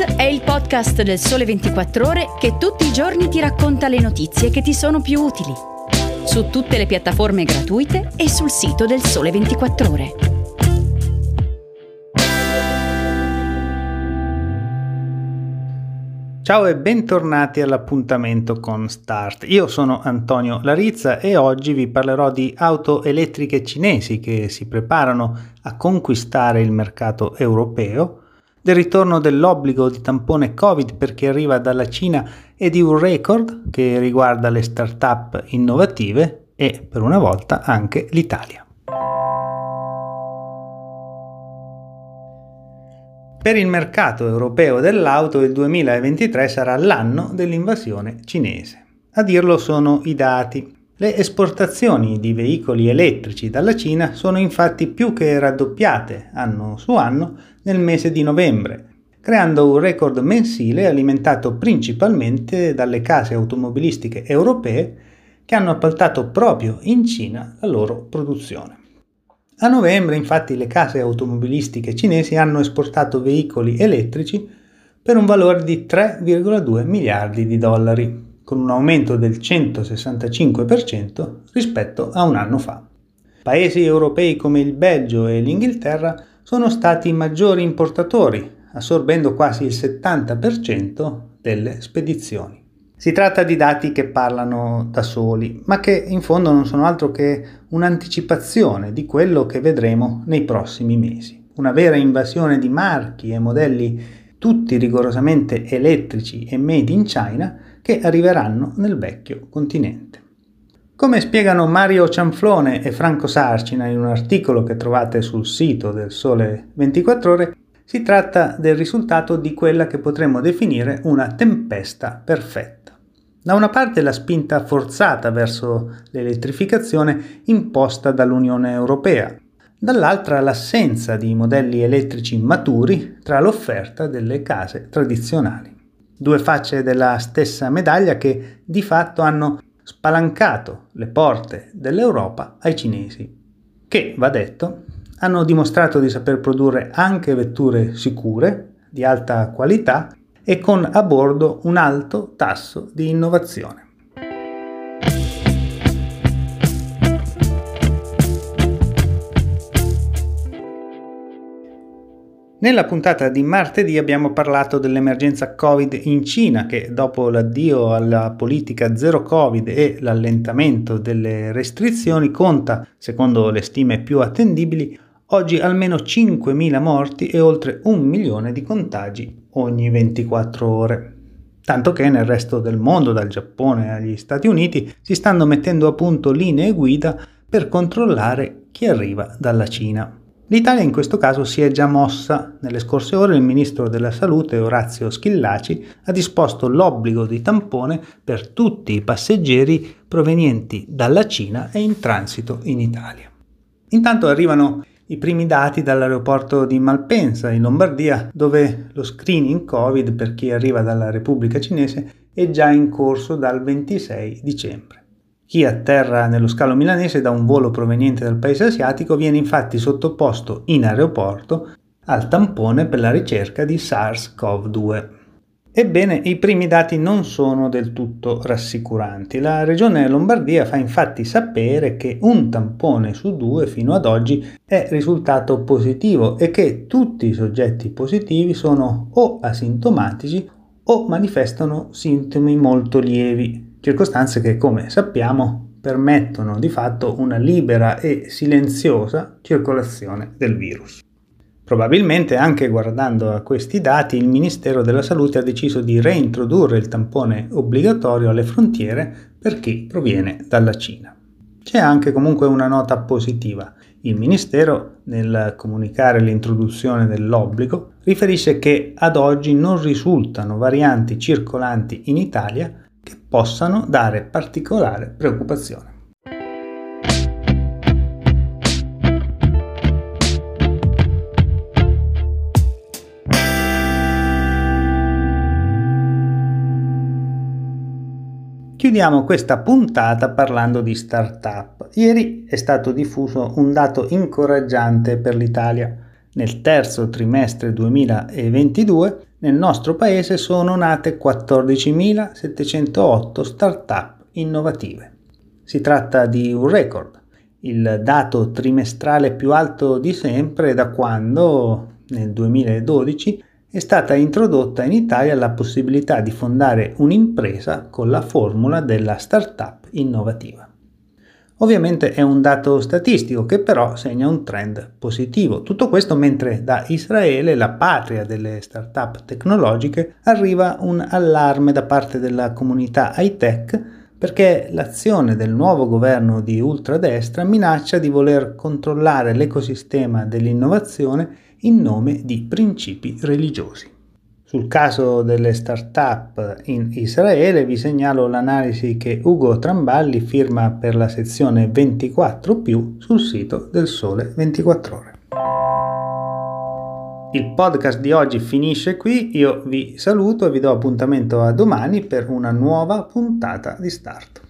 È il podcast del Sole 24 Ore che tutti i giorni ti racconta le notizie che ti sono più utili. Su tutte le piattaforme gratuite e sul sito del Sole 24 Ore. Ciao e bentornati all'appuntamento con Start. Io sono Antonio Larizza e oggi vi parlerò di auto elettriche cinesi che si preparano a conquistare il mercato europeo del ritorno dell'obbligo di tampone Covid per chi arriva dalla Cina e di un record che riguarda le start-up innovative e per una volta anche l'Italia. Per il mercato europeo dell'auto il 2023 sarà l'anno dell'invasione cinese. A dirlo sono i dati. Le esportazioni di veicoli elettrici dalla Cina sono infatti più che raddoppiate anno su anno nel mese di novembre, creando un record mensile alimentato principalmente dalle case automobilistiche europee che hanno appaltato proprio in Cina la loro produzione. A novembre infatti le case automobilistiche cinesi hanno esportato veicoli elettrici per un valore di 3,2 miliardi di dollari, con un aumento del 165% rispetto a un anno fa. Paesi europei come il Belgio e l'Inghilterra sono stati i maggiori importatori, assorbendo quasi il 70% delle spedizioni. Si tratta di dati che parlano da soli, ma che in fondo non sono altro che un'anticipazione di quello che vedremo nei prossimi mesi. Una vera invasione di marchi e modelli tutti rigorosamente elettrici e made in China che arriveranno nel vecchio continente. Come spiegano Mario Cianflone e Franco Sarcina in un articolo che trovate sul sito del Sole 24 ore, si tratta del risultato di quella che potremmo definire una tempesta perfetta. Da una parte la spinta forzata verso l'elettrificazione imposta dall'Unione Europea, dall'altra l'assenza di modelli elettrici maturi tra l'offerta delle case tradizionali. Due facce della stessa medaglia che di fatto hanno spalancato le porte dell'Europa ai cinesi, che, va detto, hanno dimostrato di saper produrre anche vetture sicure, di alta qualità e con a bordo un alto tasso di innovazione. Nella puntata di martedì abbiamo parlato dell'emergenza Covid in Cina che dopo l'addio alla politica zero Covid e l'allentamento delle restrizioni conta, secondo le stime più attendibili, oggi almeno 5.000 morti e oltre un milione di contagi ogni 24 ore. Tanto che nel resto del mondo, dal Giappone agli Stati Uniti, si stanno mettendo a punto linee guida per controllare chi arriva dalla Cina. L'Italia in questo caso si è già mossa. Nelle scorse ore il ministro della Salute Orazio Schillaci ha disposto l'obbligo di tampone per tutti i passeggeri provenienti dalla Cina e in transito in Italia. Intanto arrivano i primi dati dall'aeroporto di Malpensa in Lombardia, dove lo screening Covid per chi arriva dalla Repubblica Cinese è già in corso dal 26 dicembre. Chi atterra nello scalo milanese da un volo proveniente dal paese asiatico viene infatti sottoposto in aeroporto al tampone per la ricerca di SARS-CoV-2. Ebbene, i primi dati non sono del tutto rassicuranti. La regione Lombardia fa infatti sapere che un tampone su due fino ad oggi è risultato positivo e che tutti i soggetti positivi sono o asintomatici o manifestano sintomi molto lievi, circostanze che, come sappiamo, permettono di fatto una libera e silenziosa circolazione del virus. Probabilmente anche guardando a questi dati il Ministero della Salute ha deciso di reintrodurre il tampone obbligatorio alle frontiere per chi proviene dalla Cina. C'è anche comunque una nota positiva. Il Ministero, nel comunicare l'introduzione dell'obbligo, riferisce che ad oggi non risultano varianti circolanti in Italia che possano dare particolare preoccupazione. Chiudiamo questa puntata parlando di startup. Ieri è stato diffuso un dato incoraggiante per l'Italia. Nel terzo trimestre 2022 nel nostro paese sono nate 14.708 start-up innovative. Si tratta di un record, il dato trimestrale più alto di sempre da quando, nel 2012, è stata introdotta in Italia la possibilità di fondare un'impresa con la formula della start-up innovativa. Ovviamente è un dato statistico che però segna un trend positivo. Tutto questo mentre da Israele, la patria delle start-up tecnologiche, arriva un allarme da parte della comunità high-tech perché l'azione del nuovo governo di ultradestra minaccia di voler controllare l'ecosistema dell'innovazione in nome di principi religiosi. Sul caso delle start-up in Israele vi segnalo l'analisi che Ugo Tramballi firma per la sezione 24 sul sito del Sole 24 ore. Il podcast di oggi finisce qui, io vi saluto e vi do appuntamento a domani per una nuova puntata di Start.